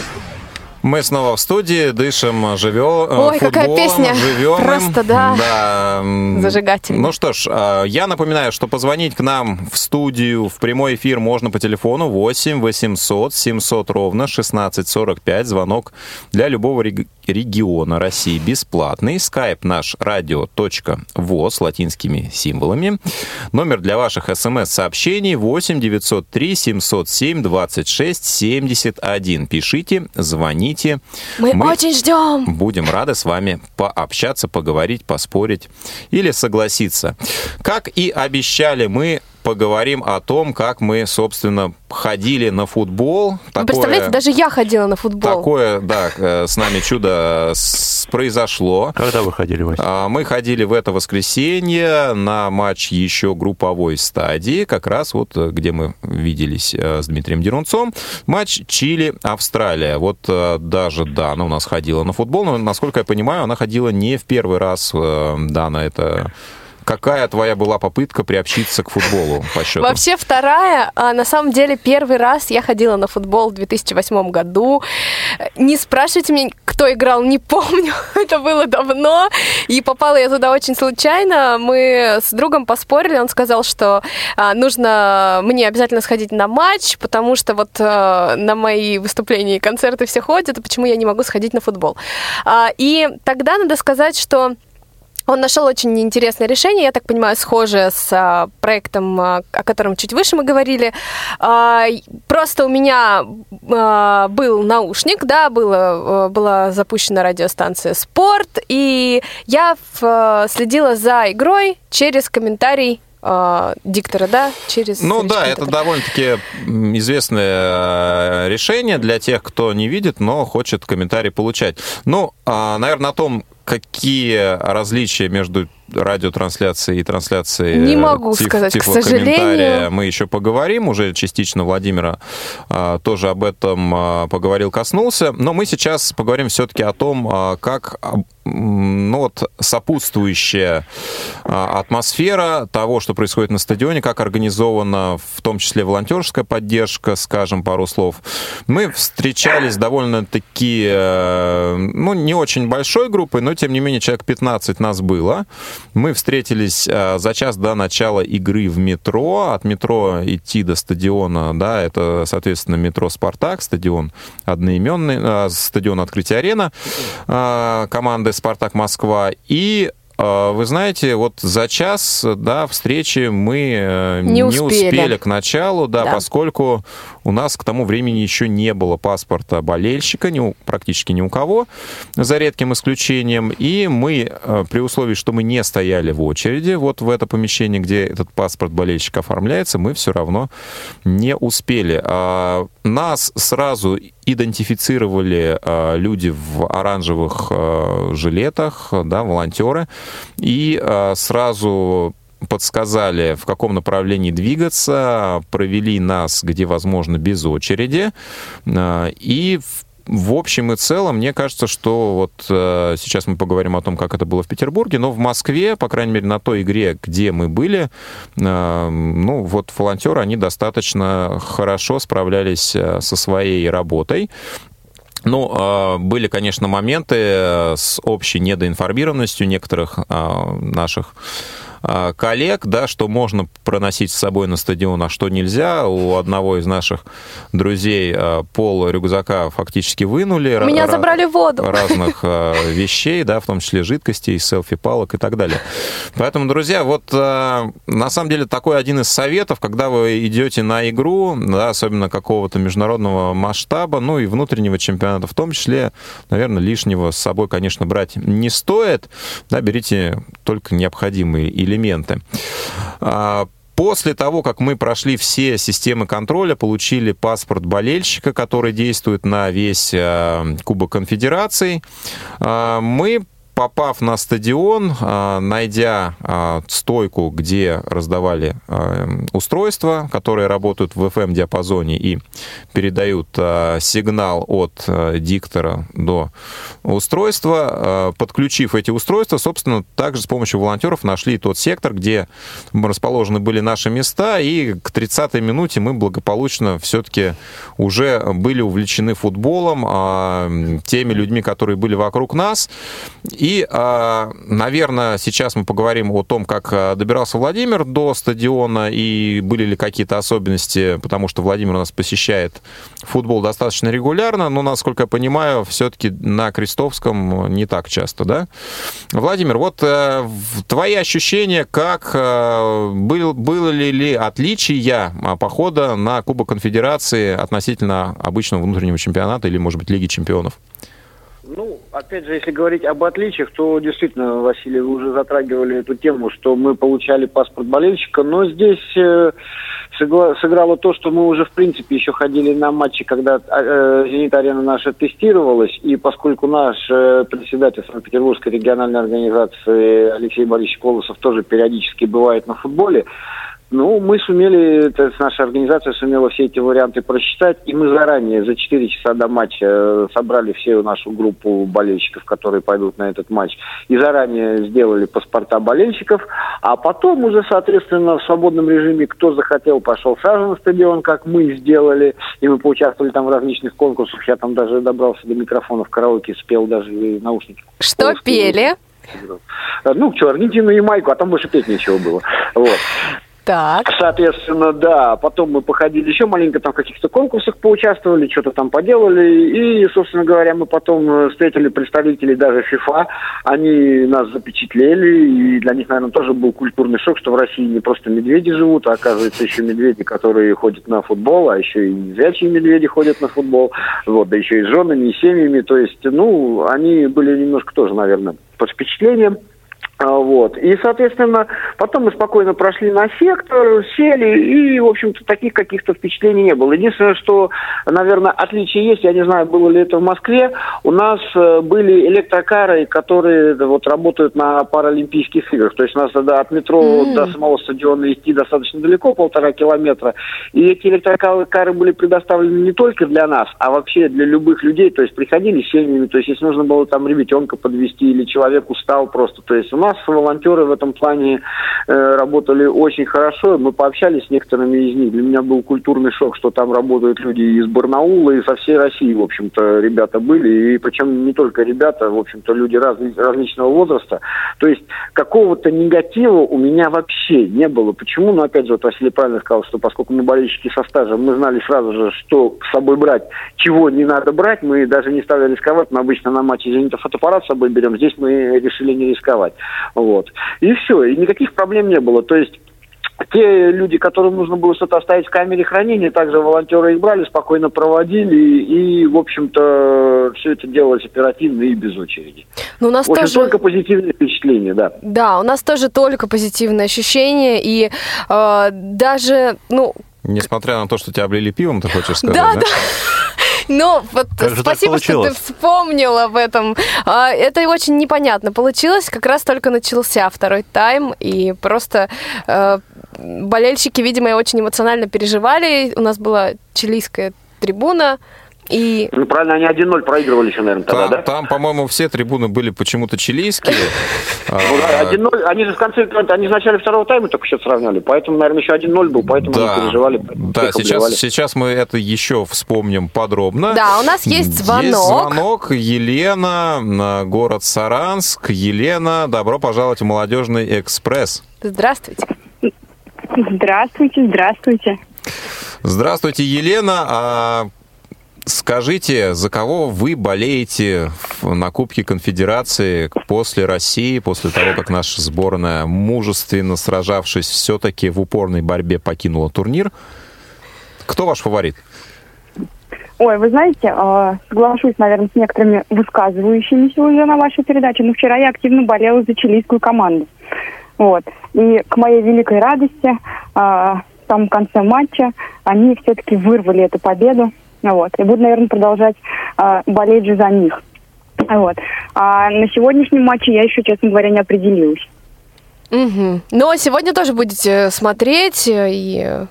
Мы снова в студии, дышим, живем. Ой, какая песня. Живем. Просто, да. да. Зажигательно. Ну что ж, а, я напоминаю, что позвонить к нам в студию в прямой эфир можно по телефону 8 800 700 ровно 1645. Звонок для любого рег- региона России бесплатный. Скайп наш радио.воз латинскими символами. Номер для ваших смс-сообщений 8 903 707 26 71. Пишите, звоните. Мы, очень ждем. Будем рады с вами пообщаться, поговорить, поспорить или согласиться. Как и обещали, мы поговорим о том, как мы, собственно, ходили на футбол. Вы представляете, даже я ходила на футбол. Такое, да, э, с нами чудо произошло. Когда вы ходили, Вася? А, Мы ходили в это воскресенье на матч еще групповой стадии, как раз вот э, где мы виделись э, с Дмитрием Дерунцом. Матч Чили-Австралия. Вот даже Дана у нас ходила на футбол, но, насколько я понимаю, она ходила не в первый раз. Дана, это... Какая твоя была попытка приобщиться к футболу по счету? Вообще вторая, а на самом деле первый раз я ходила на футбол в 2008 году. Не спрашивайте меня, кто играл, не помню, это было давно. И попала я туда очень случайно. Мы с другом поспорили, он сказал, что а, нужно мне обязательно сходить на матч, потому что вот а, на мои выступления и концерты все ходят, а почему я не могу сходить на футбол. А, и тогда надо сказать, что он нашел очень интересное решение, я так понимаю, схожее с а, проектом, а, о котором чуть выше мы говорили. А, просто у меня был наушник, да, было, была запущена радиостанция «Спорт», и я следила за игрой через комментарий диктора, да, через... Ну да, это довольно-таки известное решение для тех, кто не видит, но хочет комментарий получать. Ну, наверное, о том, какие различия между радиотрансляцией и трансляцией Не э, могу сказать, к сожалению. мы еще поговорим, уже частично Владимира а, тоже об этом а, поговорил, коснулся, но мы сейчас поговорим все-таки о том, а, как ну вот, сопутствующая а, атмосфера того, что происходит на стадионе, как организована в том числе волонтерская поддержка, скажем пару слов. Мы встречались довольно-таки, э, ну, не очень большой группой, но, тем не менее, человек 15 нас было. Мы встретились э, за час до начала игры в метро. От метро идти до стадиона, да, это, соответственно, метро «Спартак», стадион одноименный, э, стадион «Открытие арена» команды «Спартак Москва». И э, вы знаете, вот за час да, встречи мы э, Не успели. к началу, да, Да. поскольку у нас к тому времени еще не было паспорта болельщика, ни у, практически ни у кого, за редким исключением. И мы, э, при условии, что мы не стояли в очереди вот в это помещение, где этот паспорт болельщика оформляется, мы все равно не успели. А нас сразу идентифицировали э, люди в оранжевых э, жилетах, да, волонтеры, и сразу подсказали, в каком направлении двигаться, провели нас, где возможно, без очереди. А, и в общем и целом, мне кажется, что вот э, сейчас мы поговорим о том, как это было в Петербурге, но в Москве, по крайней мере, на той игре, где мы были, э, ну, вот волонтеры, они достаточно хорошо справлялись э, со своей работой. Ну, э, были, конечно, моменты э, с общей недоинформированностью некоторых наших коллег, да, что можно проносить с собой на стадион, а что нельзя. У одного из наших друзей а, пол рюкзака фактически вынули. У меня забрали воду. Разных а, вещей, да, в том числе жидкостей, селфи-палок и так далее. Поэтому, друзья, вот на самом деле такой один из советов, когда вы идете на игру, да, особенно какого-то международного масштаба, ну и внутреннего чемпионата в том числе, наверное, лишнего с собой, конечно, брать не стоит. Да, берите только необходимые или элементы. А, после того, как мы прошли все системы контроля, получили паспорт болельщика, который действует на весь а, Кубок Конфедераций, а, мы попав на стадион, а, найдя а, стойку, где раздавали а, устройства, которые работают в FM-диапазоне и передают сигнал от диктора до устройства, подключив эти устройства, собственно, также с помощью волонтеров нашли тот сектор, где расположены были наши места, и к 30-й минуте мы благополучно все-таки уже были увлечены футболом, теми людьми, которые были вокруг нас, и, а, наверное, сейчас мы поговорим о том, как а, добирался Владимир до стадиона и были ли какие-то особенности, потому что Владимир у нас посещает футбол достаточно регулярно, но, насколько я понимаю, все-таки на Крестовском не так часто, да? Владимир, вот э, твои ощущения, как э, был, было ли, ли отличия а, похода на Кубок Конфедерации относительно обычного внутреннего чемпионата или, может быть, Лиги чемпионов? Ну, опять же, если говорить об отличиях, то действительно, Василий, вы уже затрагивали эту тему, что мы получали паспорт болельщика, но здесь э, сыграло то, что мы уже, в принципе, еще ходили на матчи, когда э, «Зенит-арена» наша тестировалась, и поскольку наш э, председатель Санкт-Петербургской региональной организации Алексей Борисович Колосов тоже периодически бывает на футболе, ну, мы сумели, то есть наша организация сумела все эти варианты просчитать, и мы заранее, за 4 часа до матча, э, собрали всю нашу группу болельщиков, которые пойдут на этот матч, и заранее сделали паспорта болельщиков, а потом уже, соответственно, в свободном режиме, кто захотел, пошел сразу на стадион, как мы сделали, и мы поучаствовали там в различных конкурсах, я там даже добрался до микрофона в караоке, спел даже наушники. Что пели? Ну, что, Аргентину и Майку, а там больше петь нечего было. Вот. Так. Соответственно, да, потом мы походили еще маленько, там в каких-то конкурсах поучаствовали, что-то там поделали, и, собственно говоря, мы потом э, встретили представителей даже ФИФА, они нас запечатлели, и для них, наверное, тоже был культурный шок, что в России не просто медведи живут, а оказывается еще медведи, которые ходят на футбол, а еще и зрячие медведи ходят на футбол, вот, да еще и с женами, и семьями, то есть, ну, они были немножко тоже, наверное, под впечатлением. А, вот. И, соответственно, потом мы спокойно прошли на сектор, сели, и, в общем-то, таких каких-то впечатлений не было. Единственное, что, наверное, отличие есть, я не знаю, было ли это в Москве, у нас э, были электрокары, которые вот работают на Паралимпийских играх. То есть у нас да, от метро mm. до самого стадиона идти достаточно далеко, полтора километра. И эти электрокары были предоставлены не только для нас, а вообще для любых людей. То есть приходили семьями, то есть если нужно было там ребятенка подвести или человек устал просто. То есть у нас волонтеры в этом плане э, работали очень хорошо. Мы пообщались с некоторыми из них. Для меня был культурный шок, что там работают люди из Барнаула, и со всей России, в общем-то, ребята были. И причем не только ребята, в общем-то, люди раз, различного возраста. То есть какого-то негатива у меня вообще не было. Почему? Ну, опять же, вот Василий правильно сказал, что поскольку мы болельщики со стажем, мы знали сразу же, что с собой брать, чего не надо брать. Мы даже не стали рисковать. Мы обычно на матче «Зенита» фотоаппарат с собой берем. Здесь мы решили не рисковать. Вот. И все, и никаких проблем не было. То есть те люди, которым нужно было что-то оставить в камере хранения, также волонтеры их брали, спокойно проводили, и, в общем-то, все это делалось оперативно и без очереди. Ну, у нас в общем, тоже... только позитивные впечатления, да. Да, у нас тоже только позитивные ощущения, и э, даже, ну... Несмотря на то, что тебя облили пивом, ты хочешь сказать, да? да? да. Ну, вот Как спасибо, что ты вспомнил об этом. А, Это очень непонятно получилось. Как раз только начался второй тайм, и просто э, болельщики, видимо, очень эмоционально переживали. У нас была чилийская трибуна, и Ну, правильно, они 1-0 проигрывали еще, наверное, тогда, Там, да? там, по-моему, все трибуны были почему-то чилийские. Ну, да, А, 1-0, они же в конце, они в начале второго тайма только счет сравняли, поэтому, наверное, еще 1-0 был, поэтому Да, они переживали. да сейчас, мы это еще вспомним подробно. Да, у нас есть звонок. Есть звонок. Елена, на город Саранск. Елена, добро пожаловать в «Молодежный экспресс». здравствуйте. Здравствуйте, здравствуйте. Здравствуйте, Елена. А скажите, за кого вы болеете на Кубке Конфедерации после России, после того, как наша сборная, мужественно сражавшись, все-таки в упорной борьбе покинула турнир? Кто ваш фаворит? Ой, вы знаете, э, соглашусь, наверное, с некоторыми высказывающимися уже на вашей передаче, но вчера я активно болела за чилийскую команду. Вот. И к моей великой радости э, в самом конце матча они все-таки вырвали эту победу. Вот. И буду, наверное, продолжать э, болеть же за них. Вот. А на сегодняшнем матче я еще, честно говоря, не определилась. Мгм. Но сегодня тоже будете смотреть э, и э,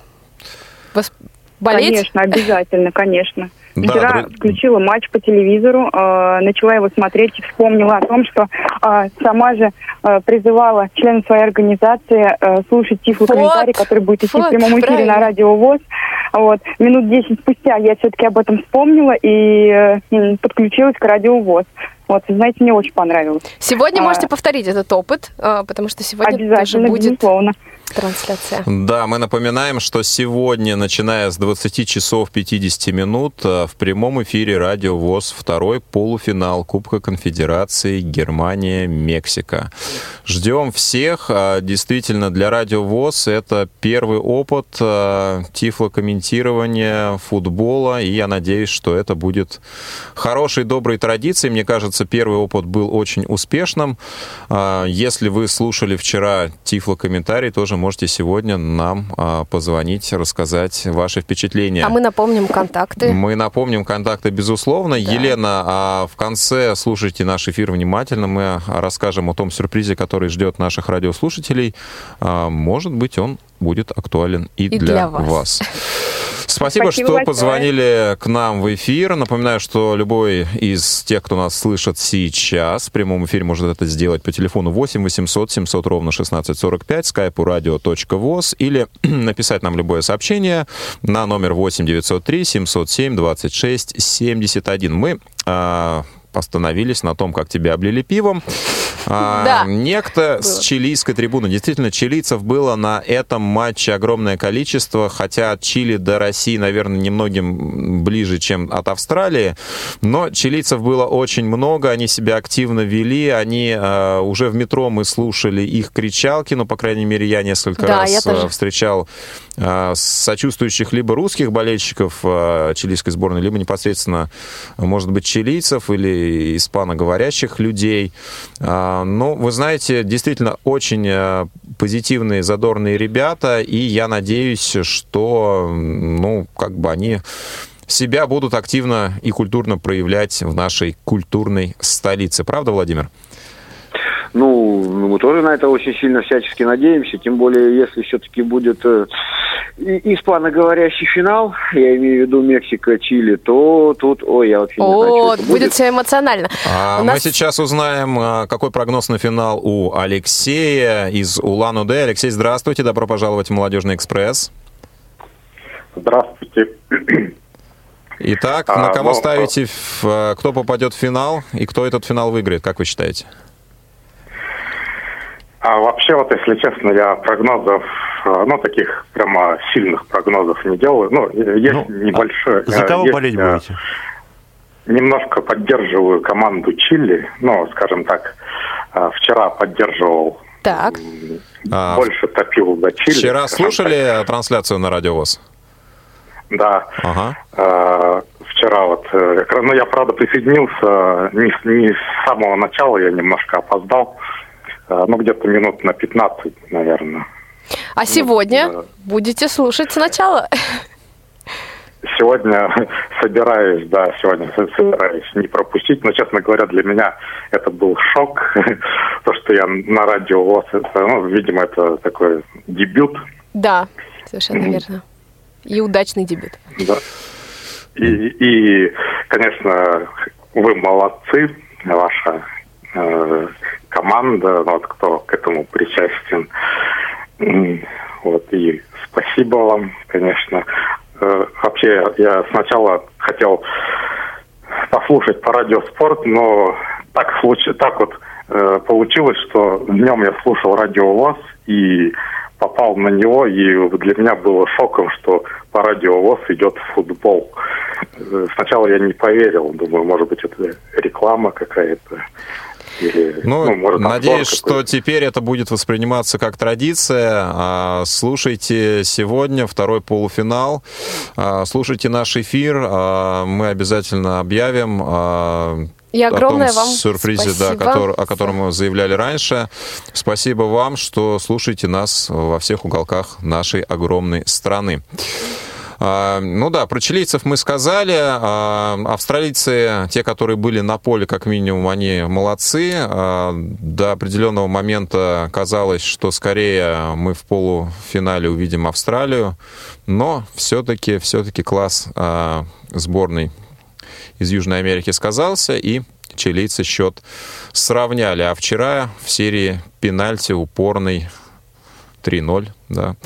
болеть. Конечно, обязательно, конечно. Да, Вчера дру- включила матч по телевизору, э, начала его смотреть и вспомнила о том, что э, сама же э, призывала членов своей организации э, слушать тифлый Вот, комментарий, который будет идти вот, в прямом эфире правильно. на радио ВОЗ. Вот. Минут 10 спустя я все-таки об этом вспомнила и э, подключилась к радио ВОЗ. Вот, знаете, мне очень понравилось. Сегодня А. можете повторить этот опыт, э, потому что сегодня тоже будет безусловно. трансляция. Да, мы напоминаем, что сегодня, начиная с 20 часов 50 минут, э, в прямом эфире Радио ВОЗ второй полуфинал Кубка Конфедерации Германия-Мексика. Ждем всех. А, Действительно, для Радио ВОЗ это первый опыт тифлокомментирования футбола, и я надеюсь, что это будет хорошей, доброй традицией. Мне кажется, первый опыт был очень успешным. А, Если вы слушали вчера тифлокомментарий, тоже можете сегодня нам а, позвонить, рассказать ваши впечатления. А мы напомним контакты. Мы напомним контакты, безусловно. Елена, а в конце слушайте наш эфир внимательно. Мы расскажем о том сюрпризе, который ждет наших радиослушателей. Может быть, он будет актуален и, И для, для вас. вас. Спасибо, Спасибо что большое. позвонили к нам в эфир. Напоминаю, что любой из тех, кто нас слышит сейчас, в прямом эфире может это сделать по телефону 8 800 700 ровно 1645, скайпу radio.voz или написать нам любое сообщение на номер 8 903 707 26 71. Мы а, остановились на том, как тебя облили пивом. А, Да. Некто с чилийской трибуны. Действительно, чилийцев было на этом матче огромное количество, хотя от Чили до России, наверное, немногим ближе, чем от Австралии. Но чилийцев было очень много, они себя активно вели, они э, уже в метро мы слушали их кричалки, ну, по крайней мере, я несколько Да, раз я тоже. э, встречал э, сочувствующих либо русских болельщиков чилийской сборной, либо непосредственно, может быть, чилийцев или испаноговорящих людей. А, Ну, вы знаете, действительно очень э, позитивные, задорные ребята, и я надеюсь, что, ну, как бы они себя будут активно и культурно проявлять в нашей культурной столице. Правда, Владимир? Ну, мы тоже на это очень сильно всячески надеемся, тем более, если все-таки будет э, испаноговорящий финал, я имею в виду Мексика, Чили, то тут, ой, я вообще не знаю, что О, это будет все эмоционально. А У Мы нас- сейчас узнаем, а, какой прогноз на финал у Алексея из Улан-Удэ. Алексей, здравствуйте, добро пожаловать в «Молодежный экспресс». Здравствуйте. Итак, А, на кого ну, ставите, в- э, кто попадет в финал и кто этот финал выиграет, как вы считаете? А вообще, вот, если честно, я прогнозов, э, ну, таких прямо сильных прогнозов не делаю. Ну, есть Ну, небольшой... За э, кого есть, болеть э, будете? Немножко поддерживаю команду Чили. Ну, скажем так, вчера поддерживал Так. А, Больше топил за Чили. Вчера слушали трансляцию на Радио ВОЗ? Да. Ага. Э, Вчера вот, ну я правда присоединился не, с- не с самого начала, я немножко опоздал, ну где-то минут на 15, наверное. А сегодня да. будете слушать сначала? Сегодня собираюсь, да, сегодня со- собираюсь не пропустить, но, честно говоря, для меня это был шок, то, что я на радио ВОЗ, это, ну, видимо, это такой дебют, Да, совершенно верно. И удачный дебют. Да. И, и, конечно, вы молодцы, ваша э, команда, вот кто к этому причастен. Вот, и спасибо вам, конечно. Э, вообще, я сначала хотел послушать по радио спорт, но так, случ- так вот э, получилось, что днем я слушал радио ВОЗ и попал на него, и для меня было шоком, что по радио ВОЗ идет футбол. Э, Сначала я не поверил, думаю, может быть, это реклама какая-то. Или, Ну, может, обзор надеюсь, что теперь это будет восприниматься как традиция. А, Слушайте сегодня второй полуфинал. А, Слушайте наш эфир. А, Мы обязательно объявим И огромное о том вам сюрпризе, да, спасибо. который- о котором мы заявляли раньше. Спасибо вам, что слушаете нас во всех уголках нашей огромной страны. А, Ну да, про чилийцев мы сказали. А, Австралийцы, те, которые были на поле, как минимум, они молодцы. А, До определенного момента казалось, что скорее мы в полуфинале увидим Австралию. Но все-таки все-таки класс сборной из Южной Америки сказался, и чилийцы счет сравняли. А вчера в серии пенальти упорный 3-0, да,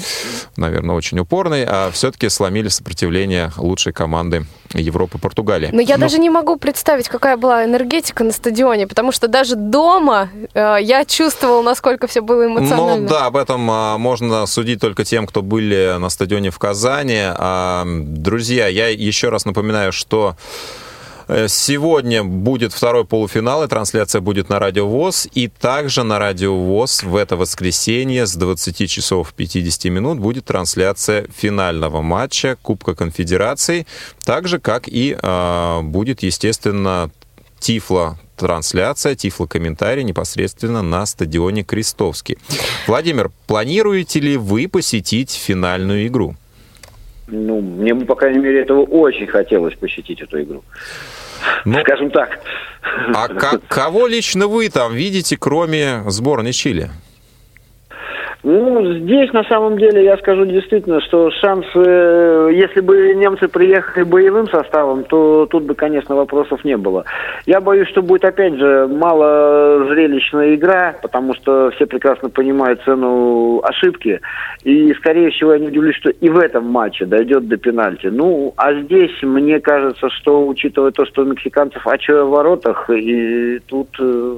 наверное, очень упорный, а все-таки сломили сопротивление лучшей команды Европы Португалии. Но я Ну, даже не могу представить, какая была энергетика на стадионе, потому что даже дома э, я чувствовала, насколько все было эмоционально. Ну да, об этом а, можно судить только тем, кто были на стадионе в Казани. А, друзья, я еще раз напоминаю, что э, Сегодня будет второй полуфинал, и трансляция будет на Радио ВОЗ. И также на Радио ВОЗ в это воскресенье с 20 часов 50 минут будет трансляция финального матча Кубка Конфедерации. Так же, как и а, будет, естественно, Тифло трансляция, тифло-комментарий непосредственно на стадионе Крестовский. Владимир, планируете ли вы посетить финальную игру? Ну, мне бы, по крайней мере, этого очень хотелось посетить эту игру. Ну, Скажем так. а ко- кого лично вы там видите, кроме сборной Чили? Ну, здесь на самом деле я скажу действительно, что шанс, э, если бы немцы приехали боевым составом, то тут бы, конечно, вопросов не было. Я боюсь, что будет опять же мало зрелищная игра, потому что все прекрасно понимают цену ошибки. И, скорее всего, я не удивлюсь, что и в этом матче дойдет до пенальти. Ну, а здесь мне кажется, что, учитывая то, что у мексиканцев очо в воротах, и тут э,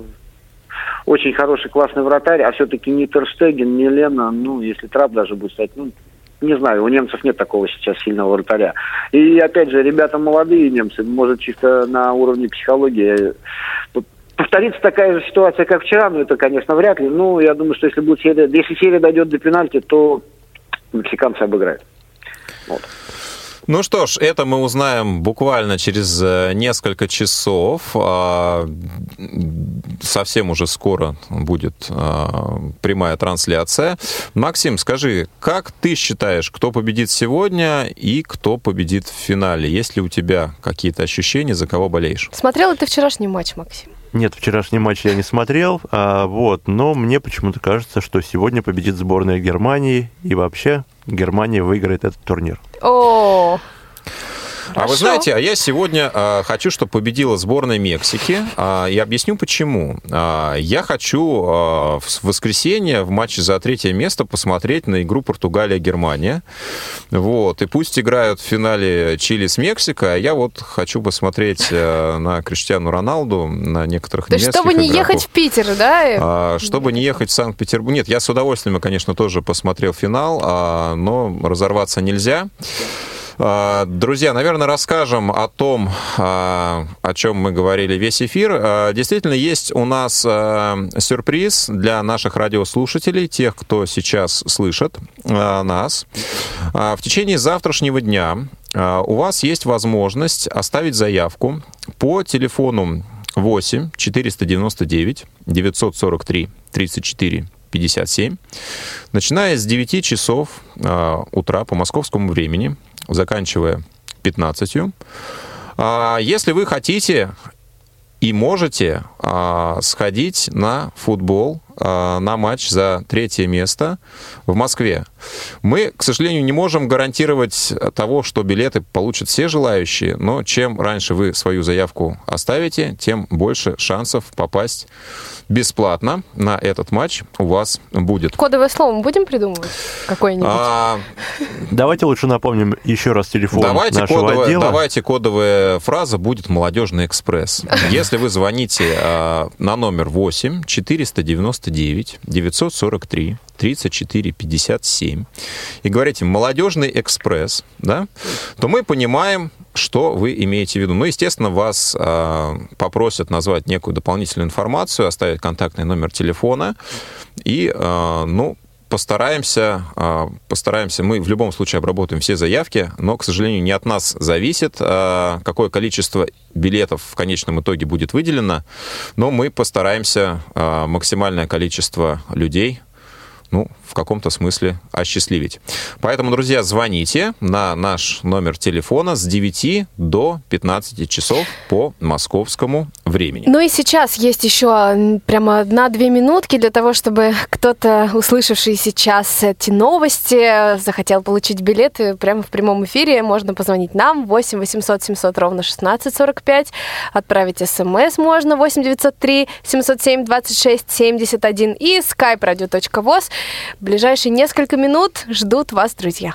очень хороший, классный вратарь, а все-таки не Терштеген, не Лена, ну, если Трап даже будет стать, ну, не знаю, у немцев нет такого сейчас сильного вратаря. И, опять же, ребята молодые немцы, может, чисто на уровне психологии. Повторится такая же ситуация, как вчера, но это, конечно, вряд ли. Ну, я думаю, что если будет серия, если серия дойдет до пенальти, то мексиканцы обыграют. Вот. Ну что ж, это мы узнаем буквально через э, несколько часов. А, Совсем уже скоро будет а, прямая трансляция. Максим, скажи, как ты считаешь, кто победит сегодня и кто победит в финале? Есть ли у тебя какие-то ощущения, за кого болеешь? Смотрела ты вчерашний матч, Максим? Нет, вчерашний матч я не смотрел, а, вот, но мне почему-то кажется, что сегодня победит сборная Германии, и вообще Германия выиграет этот турнир. О, А вы Хорошо. знаете, а я сегодня а, хочу, чтобы победила сборная Мексики. А, я объясню почему. А, я хочу а, в воскресенье в матче за третье место посмотреть на игру Португалия-Германия. Вот. И пусть играют в финале Чили с Мексикой, а я вот хочу посмотреть а, на Криштиану Роналду, на некоторых то есть, немецких чтобы не игроков. ехать в Питер, да? А, Чтобы не ехать в Санкт-Петербург. Нет, я с удовольствием, конечно, тоже посмотрел финал, а, но разорваться нельзя. А, Друзья, наверное, расскажем о том, а, о чем мы говорили весь эфир. А, Действительно, есть у нас сюрприз для наших радиослушателей, тех, кто сейчас слышит нас. В течение завтрашнего дня у вас есть возможность оставить заявку по телефону 8 499 943 34 57, начиная с 9 часов а, утра по московскому времени, заканчивая 15. А, Если вы хотите и можете а, сходить на футбол, на матч за третье место в Москве. Мы, к сожалению, не можем гарантировать того, что билеты получат все желающие, но чем раньше вы свою заявку оставите, тем больше шансов попасть бесплатно на этот матч у вас будет. Кодовое слово мы будем придумывать какое-нибудь? А, Давайте лучше напомним еще раз телефон Давайте, нашего кодовая, отдела. давайте кодовая фраза будет «Молодежный экспресс». Если вы звоните а, на номер 8 499 943 34 57 и говорите «Молодежный экспресс», да, то мы понимаем, что вы имеете в виду. Ну, естественно, вас а, попросят назвать некую дополнительную информацию, оставить контактный номер телефона и, а, ну, постараемся, а, постараемся, мы в любом случае обработаем все заявки, но, к сожалению, не от нас зависит, а, какое количество билетов в конечном итоге будет выделено, но мы постараемся а, максимальное количество людей ну, в каком-то смысле осчастливить. Поэтому, друзья, звоните на наш номер телефона с 9 до 15 часов по московскому времени. Ну и сейчас есть еще прямо одна-две минутки для того, чтобы кто-то, услышавший сейчас эти новости, захотел получить билеты прямо в прямом эфире. Можно позвонить нам 8 800 700 ровно 1645, отправить смс можно 8 903 707 26 71 и skype radio.voz. Ближайшие несколько минут ждут вас, друзья.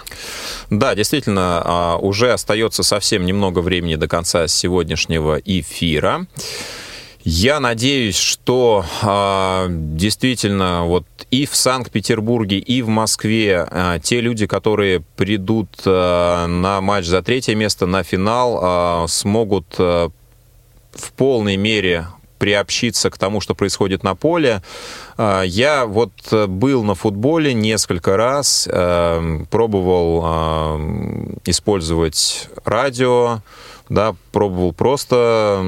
Да, действительно, а, уже остается совсем немного времени до конца сегодняшнего эфира. Я надеюсь, что а, действительно вот и в Санкт-Петербурге, и в Москве а, те люди, которые придут а, на матч за третье место, на финал, а, смогут а, в полной мере приобщиться к тому, что происходит на поле. А, Я вот э, был на футболе несколько раз, э, пробовал а, использовать радио, да, пробовал просто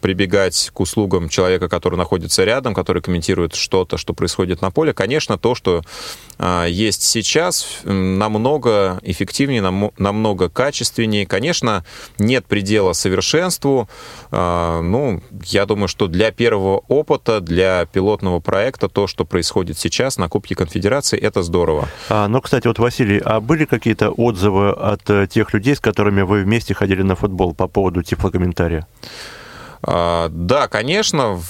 прибегать к услугам человека, который находится рядом, который комментирует что-то, что происходит на поле. Конечно, то, что а, есть сейчас, намного эффективнее, намо- намного качественнее. Конечно, нет предела совершенству. А, Ну, я думаю, что для первого опыта, для пилотного проекта, то, что происходит сейчас на Кубке Конфедерации, это здорово. А, ну, кстати, вот, Василий, а были какие-то отзывы от э, тех людей, с которыми вы вместе ходили на футбол по поводу тифлокомментария? А, Да, конечно,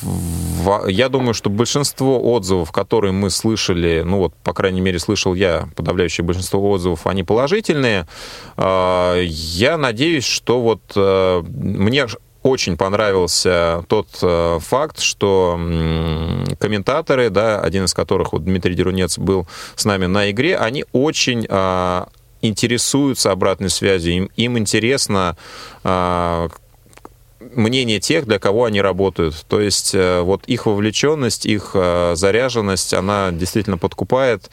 я думаю, что большинство отзывов, которые мы слышали, ну вот, по крайней мере, слышал я, подавляющее большинство отзывов, они положительные. А, Я надеюсь, что вот э, мне очень понравился тот э, факт, что комментаторы, да, один из которых, вот Дмитрий Дерунец, был с нами на игре, они очень а, интересуются обратной связью, им, им интересно а, мнение тех, для кого они работают. То есть э, вот их вовлеченность, их э, заряженность, она действительно подкупает.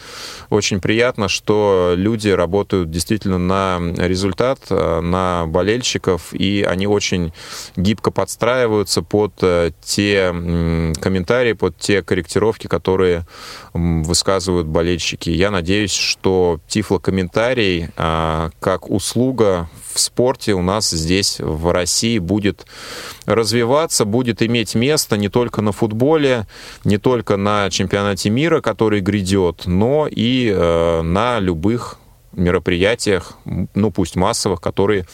Очень приятно, что люди работают действительно на результат, э, на болельщиков, и они очень гибко подстраиваются под те комментарии, под те корректировки, которые высказывают болельщики. Я надеюсь, что тифлокомментарий а, как услуга в спорте у нас здесь, в России, будет развиваться, будет иметь место не только на футболе, не только на чемпионате мира, который грядет, но и э, на любых мероприятиях, ну пусть массовых, которые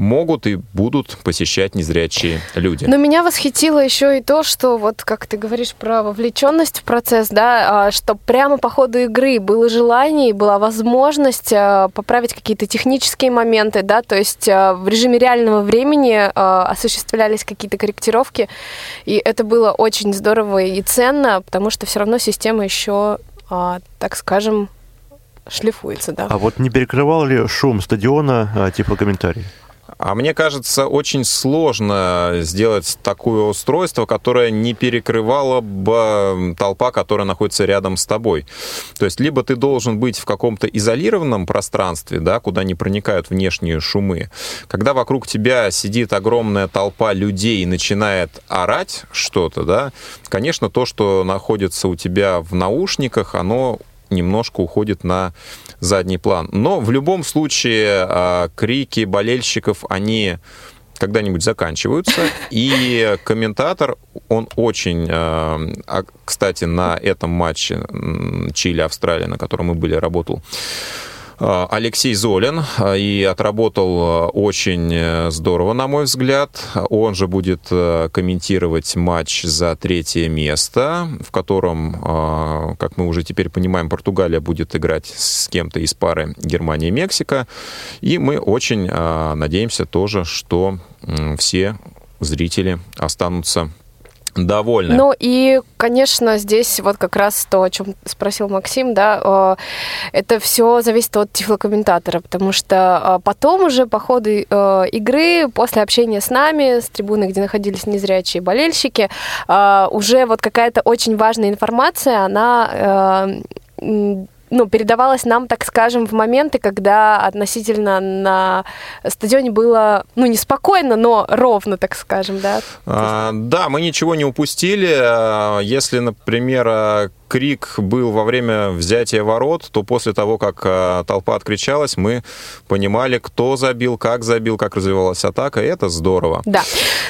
могут и будут посещать незрячие люди. Но меня восхитило еще и то, что вот как ты говоришь про вовлеченность в процесс, да, а, что прямо по ходу игры было желание, и была возможность а, поправить какие-то технические моменты, да, то есть а, в режиме реального времени осуществлялись какие-то корректировки, и это было очень здорово и ценно, потому что все равно система еще, так скажем, шлифуется, да. А вот не перекрывал ли шум стадиона а, тифлокомментарий? А мне кажется, очень сложно сделать такое устройство, которое не перекрывало бы толпа, которая находится рядом с тобой. То есть либо ты должен быть в каком-то изолированном пространстве, да, куда не проникают внешние шумы. Когда вокруг тебя сидит огромная толпа людей и начинает орать что-то, да, конечно, то, что находится у тебя в наушниках, оно немножко уходит на задний план. Но в любом случае а, крики болельщиков, они когда-нибудь заканчиваются, и комментатор, он очень, а, а, кстати, на этом матче Чили-Австралия, на котором мы были, работал Алексей Золин а, и отработал а, очень э, здорово, на мой взгляд. Он же будет э, комментировать матч за третье место, в котором, как мы уже теперь понимаем, Португалия будет играть с кем-то из пары Германия-Мексика. И мы очень надеемся тоже, что все зрители останутся довольны. Ну и, конечно, здесь вот как раз то, о чем спросил Максим, да, это все зависит от тифлокомментатора, потому что э, потом уже по ходу э, игры, после общения с нами, с трибуны, где находились незрячие болельщики, э, уже вот какая-то очень важная информация, она ну, передавалось нам, так скажем, в моменты, когда относительно на стадионе было, ну, неспокойно, но ровно, так скажем, да? А, да, мы ничего не упустили. А, если, например, крик был во время взятия ворот, то после того, как э, толпа откричалась, мы понимали, кто забил, как забил, как развивалась атака, и это здорово. Да.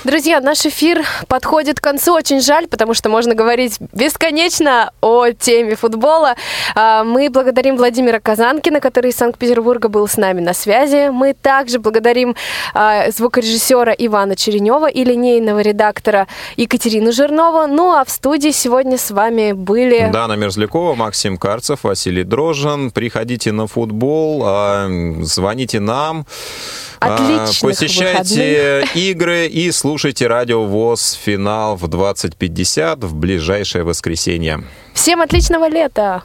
Друзья, наш эфир подходит к концу. Очень жаль, потому что можно говорить бесконечно о теме футбола. А, мы благодарим Владимира Казанкина, который из Санкт-Петербурга был с нами на связи. Мы также благодарим а, звукорежиссера Ивана Черенева и линейного редактора Екатерину Жирнову. Ну а в студии сегодня с вами были Дана Мерзлякова, Максим Карцев, Василий Дрожжин. Приходите на футбол, а, звоните нам. А, Отличных Посещайте выходных. игры и слушайте радио ВОЗ финал в 20.50 в ближайшее воскресенье. Всем отличного лета!